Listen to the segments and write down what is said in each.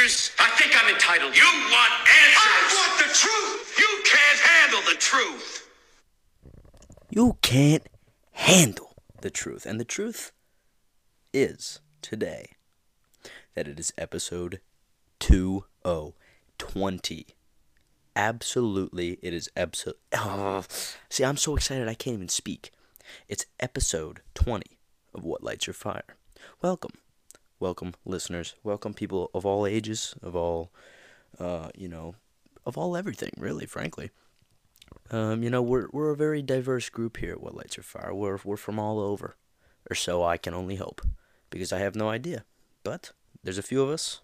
answers? I think I'm entitled. You want answers? I want the truth. You can't handle the truth. You can't handle the truth. And the truth is today that it is episode 2020. Absolutely, it is episode. Oh, see, I'm so excited I can't even speak. It's episode 20 of What Lights Your Fire. Welcome. Welcome, listeners. Welcome, people of all ages, of all, uh, you know, of all everything, really, frankly. Um, you know, we're we're a very diverse group here at What Lights Your Fire. We're we're from all over, or so I can only hope, because I have no idea. But there's a few of us,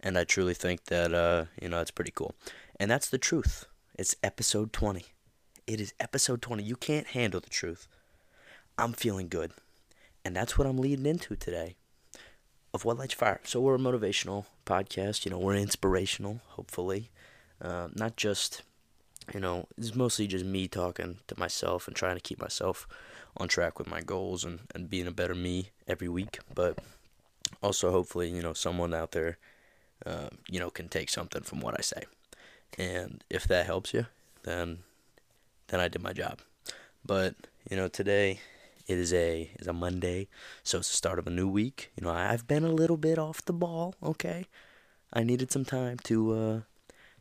and I truly think that uh, you know it's pretty cool. And that's the truth. It's episode twenty. It is episode twenty. You can't handle the truth. I'm feeling good, and that's what I'm leading into today. Of What Lights Fire. So we're a motivational podcast. You know, we're inspirational. Hopefully, uh, not just you know, it's mostly just me talking to myself and trying to keep myself on track with my goals and, and being a better me every week. But also, hopefully, you know, someone out there, uh, you know, can take something from what I say. And if that helps you, then then I did my job. But you know, today it is a is a Monday, so it's the start of a new week. You know, I've been a little bit off the ball. Okay, I needed some time to. Uh,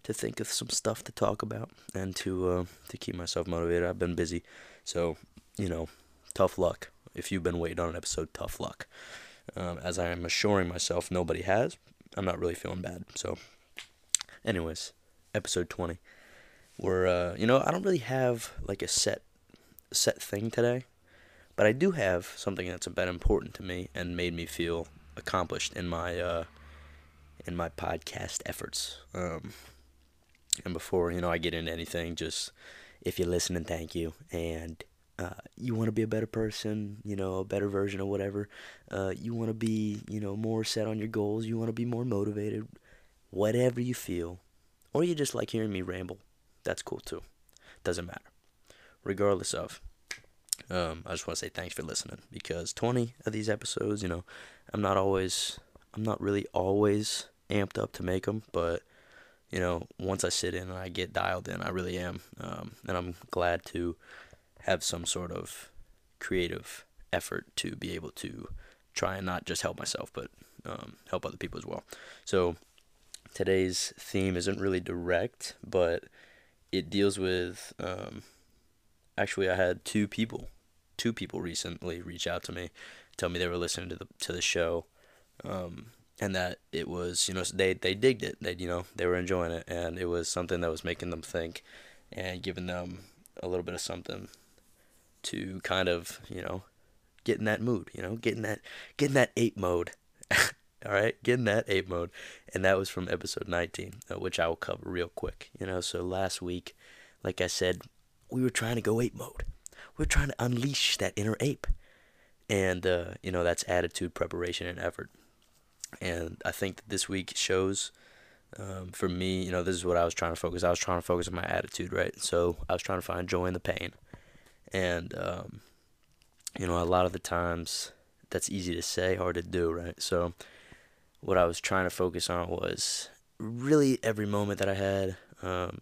to think of some stuff to talk about and to uh, to keep myself motivated. I've been busy, so you know, tough luck. If you've been waiting on an episode, tough luck. Um, as I am assuring myself, nobody has. I'm not really feeling bad. So, anyways, episode 20. We're uh, you know, I don't really have like a set set thing today, but I do have something that's been important to me and made me feel accomplished in my uh, in my podcast efforts. Um, and before you know I get into anything, just if you're listening, thank you. And uh, you want to be a better person, you know, a better version of whatever. Uh, you want to be, you know, more set on your goals. You want to be more motivated. Whatever you feel, or you just like hearing me ramble, that's cool too. Doesn't matter. Regardless of, um, I just want to say thanks for listening because 20 of these episodes, you know, I'm not always, I'm not really always amped up to make them, but you know, once I sit in and I get dialed in, I really am. Um, and I'm glad to have some sort of creative effort to be able to try and not just help myself, but um, help other people as well. So today's theme isn't really direct, but it deals with. Um, actually, I had two people, two people recently reach out to me, tell me they were listening to the to the show. Um, and that it was you know they they digged it. They you know they were enjoying it and it was something that was making them think and giving them a little bit of something to kind of you know get in that mood you know getting that getting that ape mode. All right? Getting that ape mode. And that was from episode 19 uh, which i will cover real quick you know? So last week like i said we were trying to go ape mode we are trying to unleash that inner ape and uh, you know that's attitude preparation and effort and I think that this week shows um, for me, you know, this is what I was trying to focus. I was trying to focus on my attitude, right? So I was trying to find joy in the pain, and um, you know, a lot of the times that's easy to say, hard to do, right? So what I was trying to focus on was really every moment that I had, um,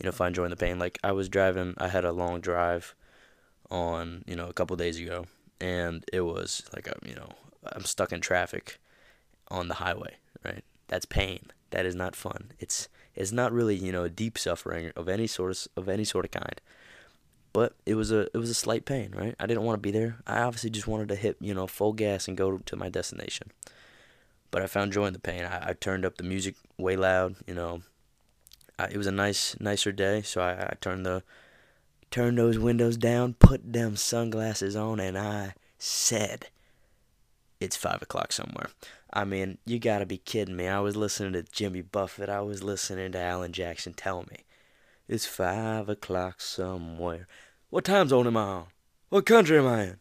you know, find joy in the pain. Like I was driving, I had a long drive on, you know, a couple days ago, and it was like, you know, I'm stuck in traffic on the highway, right? That's pain. That is not fun. It's it's not really you know deep suffering of any sort of, of any sort of kind. But it was a it was a slight pain, right? I didn't want to be there. I obviously just wanted to hit you know full gas and go to my destination. But I found joy in the pain. I, I turned up the music way loud. You know, It was a nice nicer day, so I, I turned the turned those windows down, put them sunglasses on, and I said, "It's five o'clock somewhere." I mean, you gotta be kidding me. I was listening to Jimmy Buffett. I was listening to Alan Jackson tell me. It's five o'clock somewhere. What time zone am I on? What country am I in?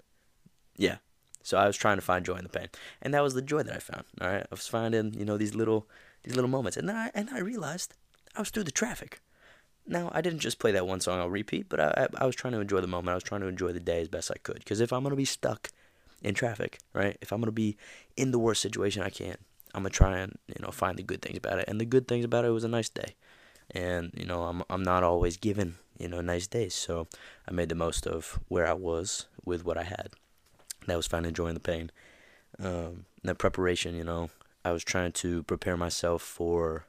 Yeah. So I was trying to find joy in the pain. And that was the joy that I found. All right. I was finding, you know, these little these little moments. And then I and I realized I was through the traffic. Now, I didn't just play that one song I'll repeat, but I, I, I was trying to enjoy the moment. I was trying to enjoy the day as best I could. Because if I'm going to be stuck in traffic, right? If I'm gonna be in the worst situation I can, I'm gonna try and you know find the good things about it. And the good things about it was a nice day, and you know I'm I'm not always given you know nice days, so I made the most of where I was with what I had. That was fine, enjoying the pain. Um, the preparation, you know, I was trying to prepare myself for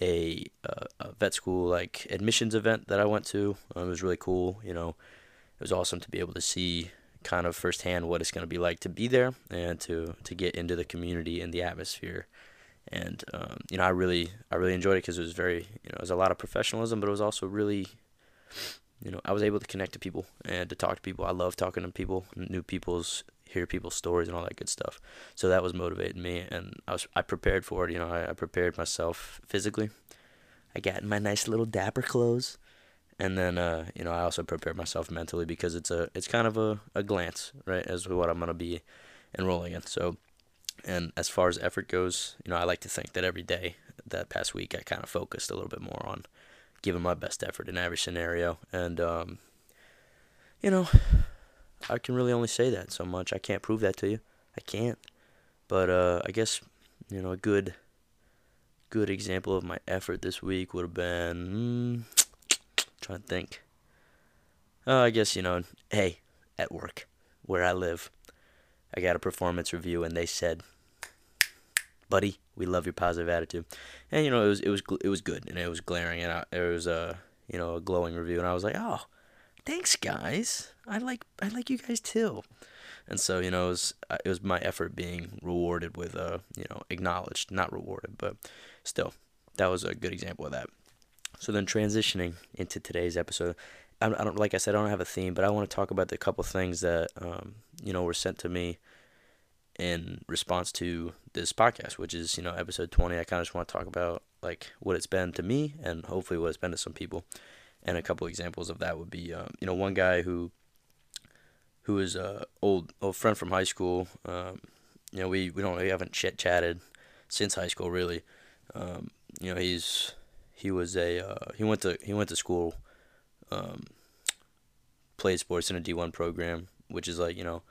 a, uh, a vet school like admissions event that I went to. it was really cool. You know, it was awesome to be able to see kind of firsthand what it's going to be like to be there and to to get into the community and the atmosphere. And um, you know, I really I really enjoyed it because it was very you know it was a lot of professionalism, but it was also really you know I was able to connect to people and to talk to people. I love talking to people, new people's hear people's stories and all that good stuff. So that was motivating me, and I was I prepared for it. You know, I, I prepared myself physically. I got in my nice little dapper clothes, and then uh, you know I also prepared myself mentally because it's a it's kind of a, a glance right as to what I'm gonna be enrolling in. So, and as far as effort goes, you know I like to think that every day that past week I kind of focused a little bit more on giving my best effort in every scenario, and um, you know I can really only say that so much. I can't prove that to you. I can't. But uh, I guess you know a good good example of my effort this week would have been mm, trying to think. Uh, I guess you know, hey, at work where I live, I got a performance review and they said, "Buddy, we love your positive attitude," and you know it was it was it was good and it was glaring and I, it was a uh, you know a glowing review and I was like, oh, thanks guys. I like I like you guys too. And so you know it was uh, it was my effort being rewarded with a you know acknowledged, not rewarded, but still that was a good example of that. So then transitioning into today's episode, I, I don't like I said I don't have a theme, but I want to talk about the couple things that um you know were sent to me in response to this podcast, which is you know episode twenty. I kind of just want to talk about like what it's been to me and hopefully what it's been to some people. And a couple examples of that would be, um, you know, one guy who who is a old old friend from high school. Um, you know, we, we don't we haven't chit chatted since high school really. Um, you know, he's he was a uh, he went to he went to school, um, played sports in a D one program, which is like you know,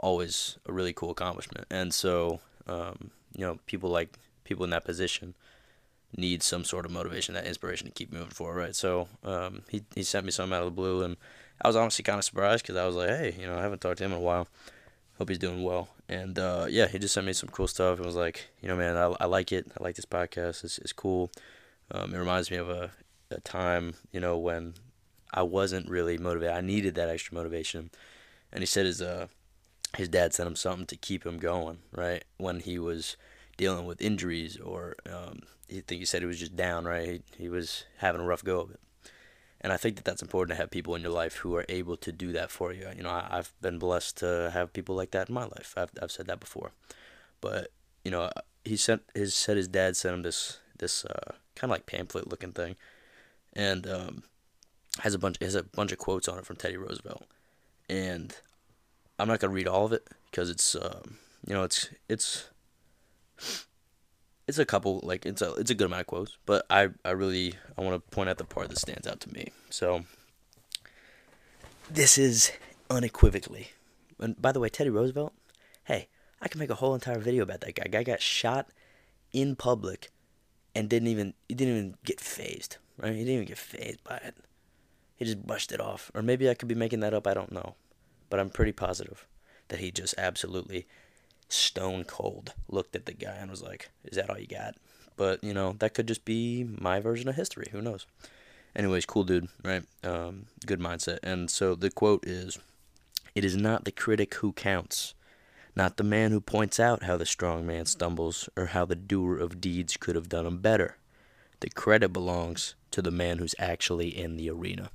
always a really cool accomplishment. And so, um, you know, people like people in that position need some sort of motivation, that inspiration to keep moving forward, right? So, um, he he sent me some out of the blue and I was honestly kind of surprised because I was like, hey, you know, I haven't talked to him in a while. Hope he's doing well. And uh, yeah, he just sent me some cool stuff and was like, you know, man, I, I like it. I like this podcast. It's, it's cool. Um, it reminds me of a, a time, you know, when I wasn't really motivated. I needed that extra motivation. And he said his uh, his dad sent him something to keep him going, right? When he was dealing with injuries or um, he think he said he was just down, right? He, he was having a rough go of it and I think that that's important to have people in your life who are able to do that for you. You know, I, have been blessed to have people like that in my life. I've I've said that before, but you know, he sent his said his dad sent him this this uh, kind of like pamphlet looking thing, and um, has a bunch has a bunch of quotes on it from Teddy Roosevelt, and I'm not gonna read all of it because it's um, you know it's it's it's a couple like it's a it's a good amount of quotes, but I I really I want to point out the part that stands out to me. So this is unequivocally, and by the way, Teddy Roosevelt. Hey, I can make a whole entire video about that guy. Guy got shot in public and didn't even he didn't even get phased. Right? He didn't even get phased by it. He just brushed it off. Or maybe I could be making that up. I don't know, but I'm pretty positive that he just absolutely stone cold looked at the guy and was like, "Is that all you got?" But you know, that could just be my version of history. Who knows? Anyways, cool dude, right? Um, good mindset. And so the quote is, "It is not the critic who counts." Not the man who points out how the strong man stumbles or how the doer of deeds could have done them better. The credit belongs to the man who's actually in the arena.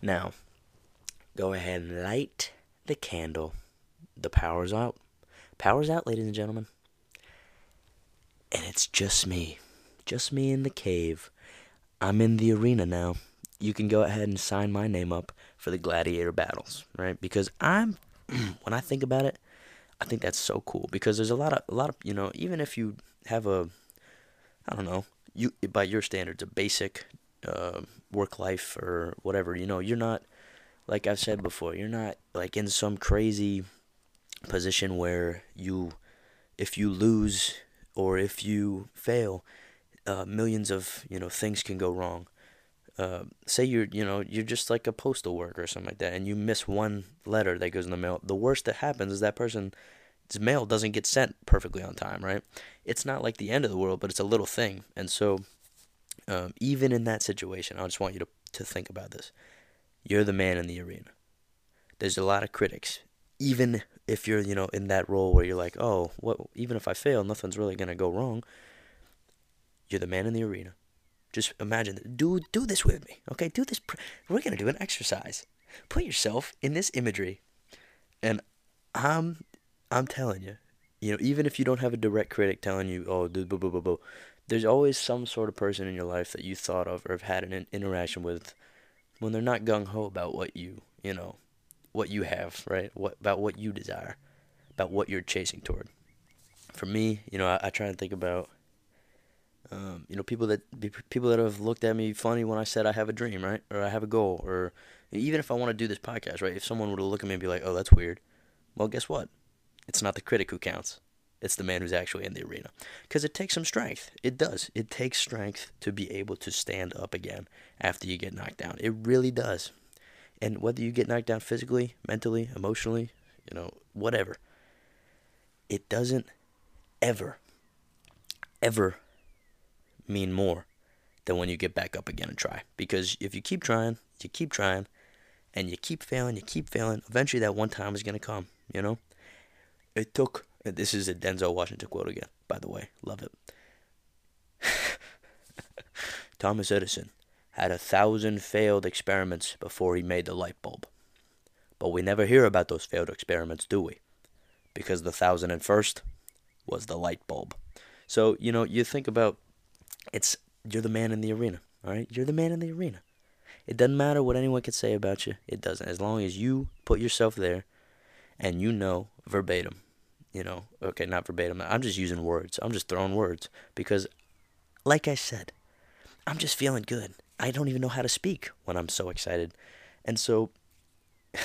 Now, go ahead and light the candle. The power's out. Power's out, ladies and gentlemen. And it's just me. Just me in the cave. I'm in the arena now. You can go ahead and sign my name up for the gladiator battles, right? Because I'm when I think about it, I think that's so cool because there's a lot of a lot of, you know, even if you have a I don't know, you by your standards a basic uh, work life or whatever, you know, you're not like I've said before, you're not like in some crazy position where you if you lose or if you fail, uh, millions of you know things can go wrong. Uh, say you're you know you're just like a postal worker or something like that, and you miss one letter that goes in the mail. The worst that happens is that person's mail doesn't get sent perfectly on time, right? It's not like the end of the world, but it's a little thing, and so um, even in that situation, I just want you to to think about this. You're the man in the arena. There's a lot of critics, even if you're you know in that role where you're like, oh, what? Even if I fail, nothing's really gonna go wrong. You're the man in the arena. Just imagine, do do this with me, okay? Do this. Pr- We're gonna do an exercise. Put yourself in this imagery, and I'm I'm telling you, you know, even if you don't have a direct critic telling you, oh, blah, blah, blah, blah, there's always some sort of person in your life that you thought of or have had an interaction with when they're not gung ho about what you, you know, what you have, right? What about what you desire, about what you're chasing toward. For me, you know, I, I try to think about, um, you know, people that people that have looked at me funny when I said I have a dream, right, or I have a goal, or even if I want to do this podcast, right? If someone were to look at me and be like, "Oh, that's weird," well, guess what? It's not the critic who counts. It's the man who's actually in the arena. Because it takes some strength. It does. It takes strength to be able to stand up again after you get knocked down. It really does. And whether you get knocked down physically, mentally, emotionally, you know, whatever, it doesn't ever, ever mean more than when you get back up again and try. Because if you keep trying, you keep trying, and you keep failing, you keep failing, eventually that one time is going to come, you know? It took this is a Denzel Washington quote again, by the way. Love it. Thomas Edison had a thousand failed experiments before he made the light bulb. But we never hear about those failed experiments, do we? Because the thousand and first was the light bulb. So, you know, you think about it's you're the man in the arena, all right? You're the man in the arena. It doesn't matter what anyone can say about you. It doesn't. As long as you put yourself there and you know verbatim you know, okay, not verbatim. I'm just using words. I'm just throwing words because, like I said, I'm just feeling good. I don't even know how to speak when I'm so excited. And so,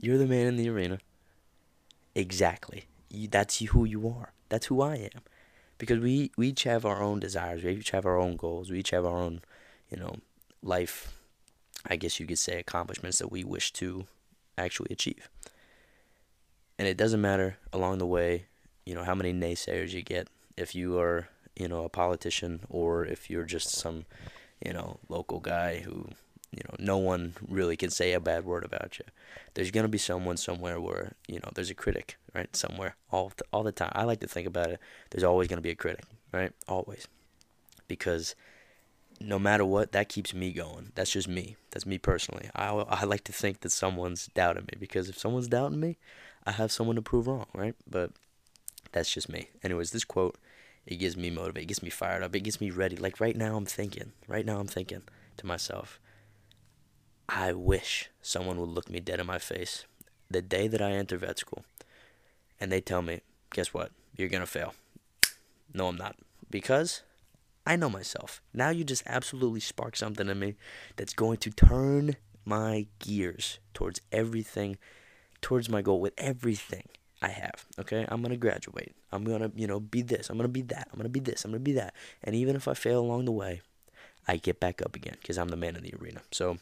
you're the man in the arena. Exactly. You, that's who you are. That's who I am. Because we, we each have our own desires. We each have our own goals. We each have our own, you know, life, I guess you could say, accomplishments that we wish to actually achieve and it doesn't matter along the way, you know, how many naysayers you get if you are, you know, a politician or if you're just some, you know, local guy who, you know, no one really can say a bad word about you. There's gonna be someone somewhere where, you know, there's a critic, right? Somewhere all the, all the time. I like to think about it. There's always gonna be a critic, right? Always, because no matter what, that keeps me going. That's just me. That's me personally. I I like to think that someone's doubting me because if someone's doubting me, I have someone to prove wrong, right? But that's just me. Anyways, this quote, it gives me motivated, it gets me fired up, it gets me ready. Like right now, I'm thinking, right now, I'm thinking to myself, I wish someone would look me dead in my face the day that I enter vet school and they tell me, guess what? You're going to fail. No, I'm not. Because I know myself. Now you just absolutely spark something in me that's going to turn my gears towards everything towards my goal with everything I have. Okay, I'm gonna graduate. I'm gonna, you know, be this. I'm gonna be that. I'm gonna be this. I'm gonna be that. And even if I fail along the way, I get back up again because I'm the man in the arena. So,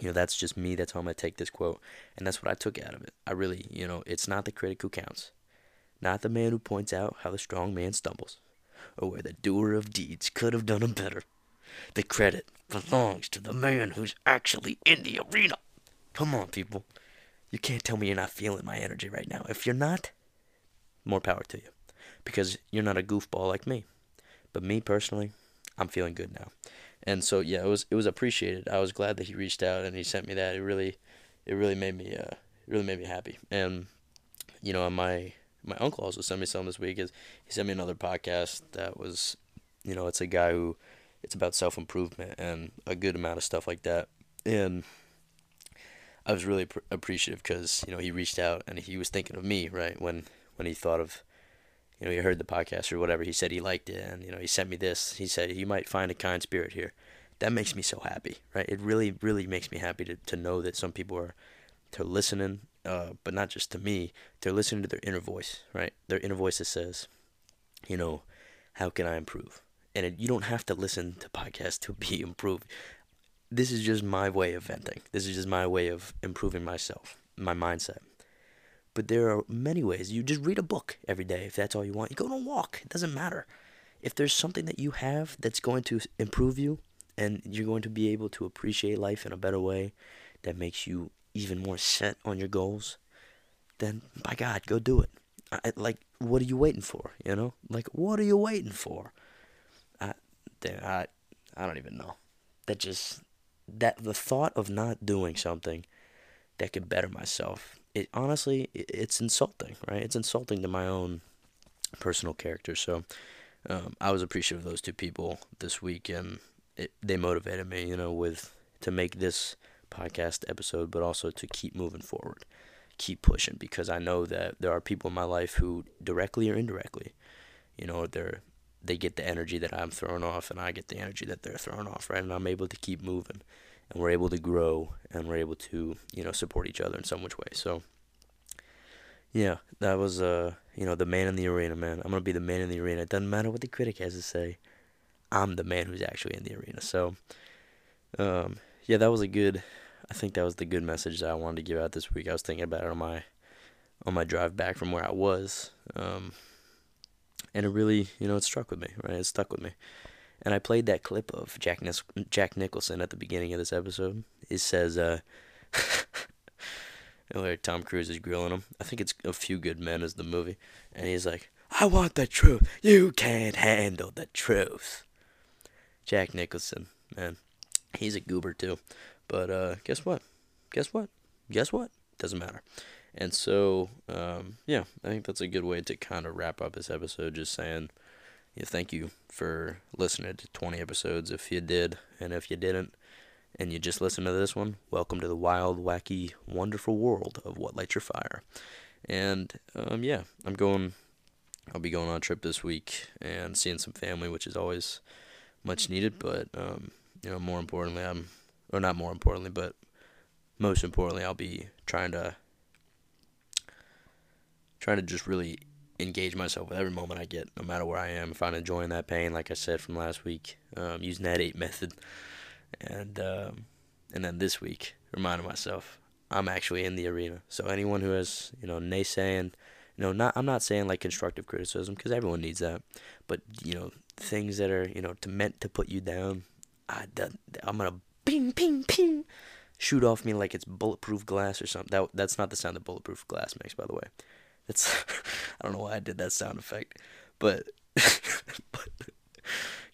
you know, that's just me. That's how I'm gonna take this quote, and that's what I took out of it. I really, you know, it's not the critic who counts, not the man who points out how the strong man stumbles, or where the doer of deeds could have done him better. The credit belongs to the man who's actually in the arena. Come on, people. You can't tell me you're not feeling my energy right now. If you're not, more power to you. Because you're not a goofball like me. But me personally, I'm feeling good now. And so yeah, it was it was appreciated. I was glad that he reached out and he sent me that. It really it really made me uh really made me happy. And you know, my my uncle also sent me some this week is he sent me another podcast that was you know, it's a guy who it's about self improvement and a good amount of stuff like that. And I was really pr- appreciative because you know he reached out and he was thinking of me right when when he thought of you know he heard the podcast or whatever he said he liked it and you know he sent me this he said you might find a kind spirit here that makes me so happy right it really really makes me happy to, to know that some people are to listening uh, but not just to me they're listening to their inner voice right their inner voice that says you know, how can I improve? And it, you don't have to listen to podcasts to be improved. This is just my way of venting. This is just my way of improving myself, my mindset. But there are many ways. You just read a book every day if that's all you want. You go on a walk. It doesn't matter. If there's something that you have that's going to improve you and you're going to be able to appreciate life in a better way that makes you even more set on your goals, then by God, go do it. I, like, what are you waiting for? You know, like, what are you waiting for? I, I, I don't even know. That just that the thought of not doing something that could better myself. It honestly, it's insulting, right? It's insulting to my own personal character. So, um, I was appreciative of those two people this week, and it, they motivated me, you know, with to make this podcast episode, but also to keep moving forward, keep pushing, because I know that there are people in my life who, directly or indirectly, you know, they're they get the energy that I'm throwing off, and I get the energy that they're throwing off, right? And I'm able to keep moving, and we're able to grow, and we're able to, you know, support each other in some which way. So, yeah, that was uh, you know, the man in the arena, man. I'm gonna be the man in the arena. It doesn't matter what the critic has to say. I'm the man who's actually in the arena. So, um, yeah, that was a good. I think that was the good message that I wanted to give out this week. I was thinking about it on my on my drive back from where I was, um, and it really, you know, it struck with me. Right, it stuck with me. And I played that clip of Jack Nis- Jack Nicholson at the beginning of this episode. It says, uh, where Tom Cruise is grilling him. I think it's A Few Good Men is the movie, and he's like, "I want the truth. You can't handle the truth." Jack Nicholson, man, he's a goober too. But uh, guess what? Guess what? Guess what? Doesn't matter. And so, um, yeah, I think that's a good way to kind of wrap up this episode. Just saying, yeah, thank you for listening to 20 episodes. If you did, and if you didn't, and you just listened to this one, welcome to the wild, wacky, wonderful world of What Lights Your Fire. And um, yeah, I'm going. I'll be going on a trip this week and seeing some family, which is always much needed. But um, you know, more importantly, I'm, or not more importantly, but most importantly, I'll be trying to trying to just really engage myself with every moment I get, no matter where I am. If I'm enjoying that pain, like I said from last week, um, using that ape method, and um, and then this week, reminding myself I'm actually in the arena. So anyone who has you know naysaying, you know, not I'm not saying like constructive criticism because everyone needs that, but you know things that are you know to meant to put you down, I I'm gonna ping ping ping shoot off me like it's bulletproof glass or something. That that's not the sound that bulletproof glass makes, by the way. It's I don't know why I did that sound effect, but, but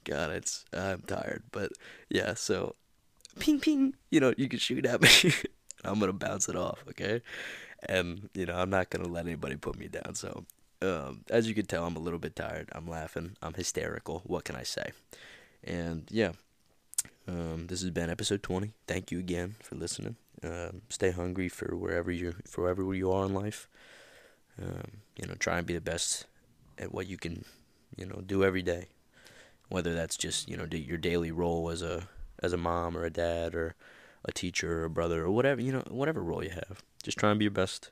God, it's I'm tired. But yeah, so ping ping, you know, you can shoot at me. I'm gonna bounce it off, okay? And you know, I'm not gonna let anybody put me down. So, um, as you can tell, I'm a little bit tired. I'm laughing. I'm hysterical. What can I say? And yeah, um, this has been episode 20. Thank you again for listening. Um, stay hungry for wherever you for wherever you are in life. Um, you know, try and be the best at what you can, you know, do every day. Whether that's just you know your daily role as a as a mom or a dad or a teacher or a brother or whatever you know whatever role you have. Just try and be your best.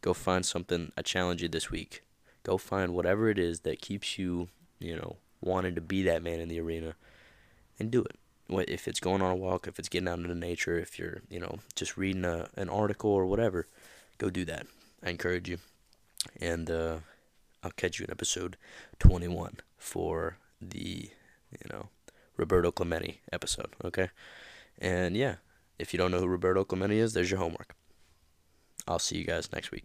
Go find something. I challenge you this week. Go find whatever it is that keeps you, you know, wanting to be that man in the arena, and do it. If it's going on a walk, if it's getting out into nature, if you're, you know, just reading a, an article or whatever, go do that. I encourage you. And uh, I'll catch you in episode 21 for the, you know, Roberto Clemente episode, okay? And yeah, if you don't know who Roberto Clemente is, there's your homework. I'll see you guys next week.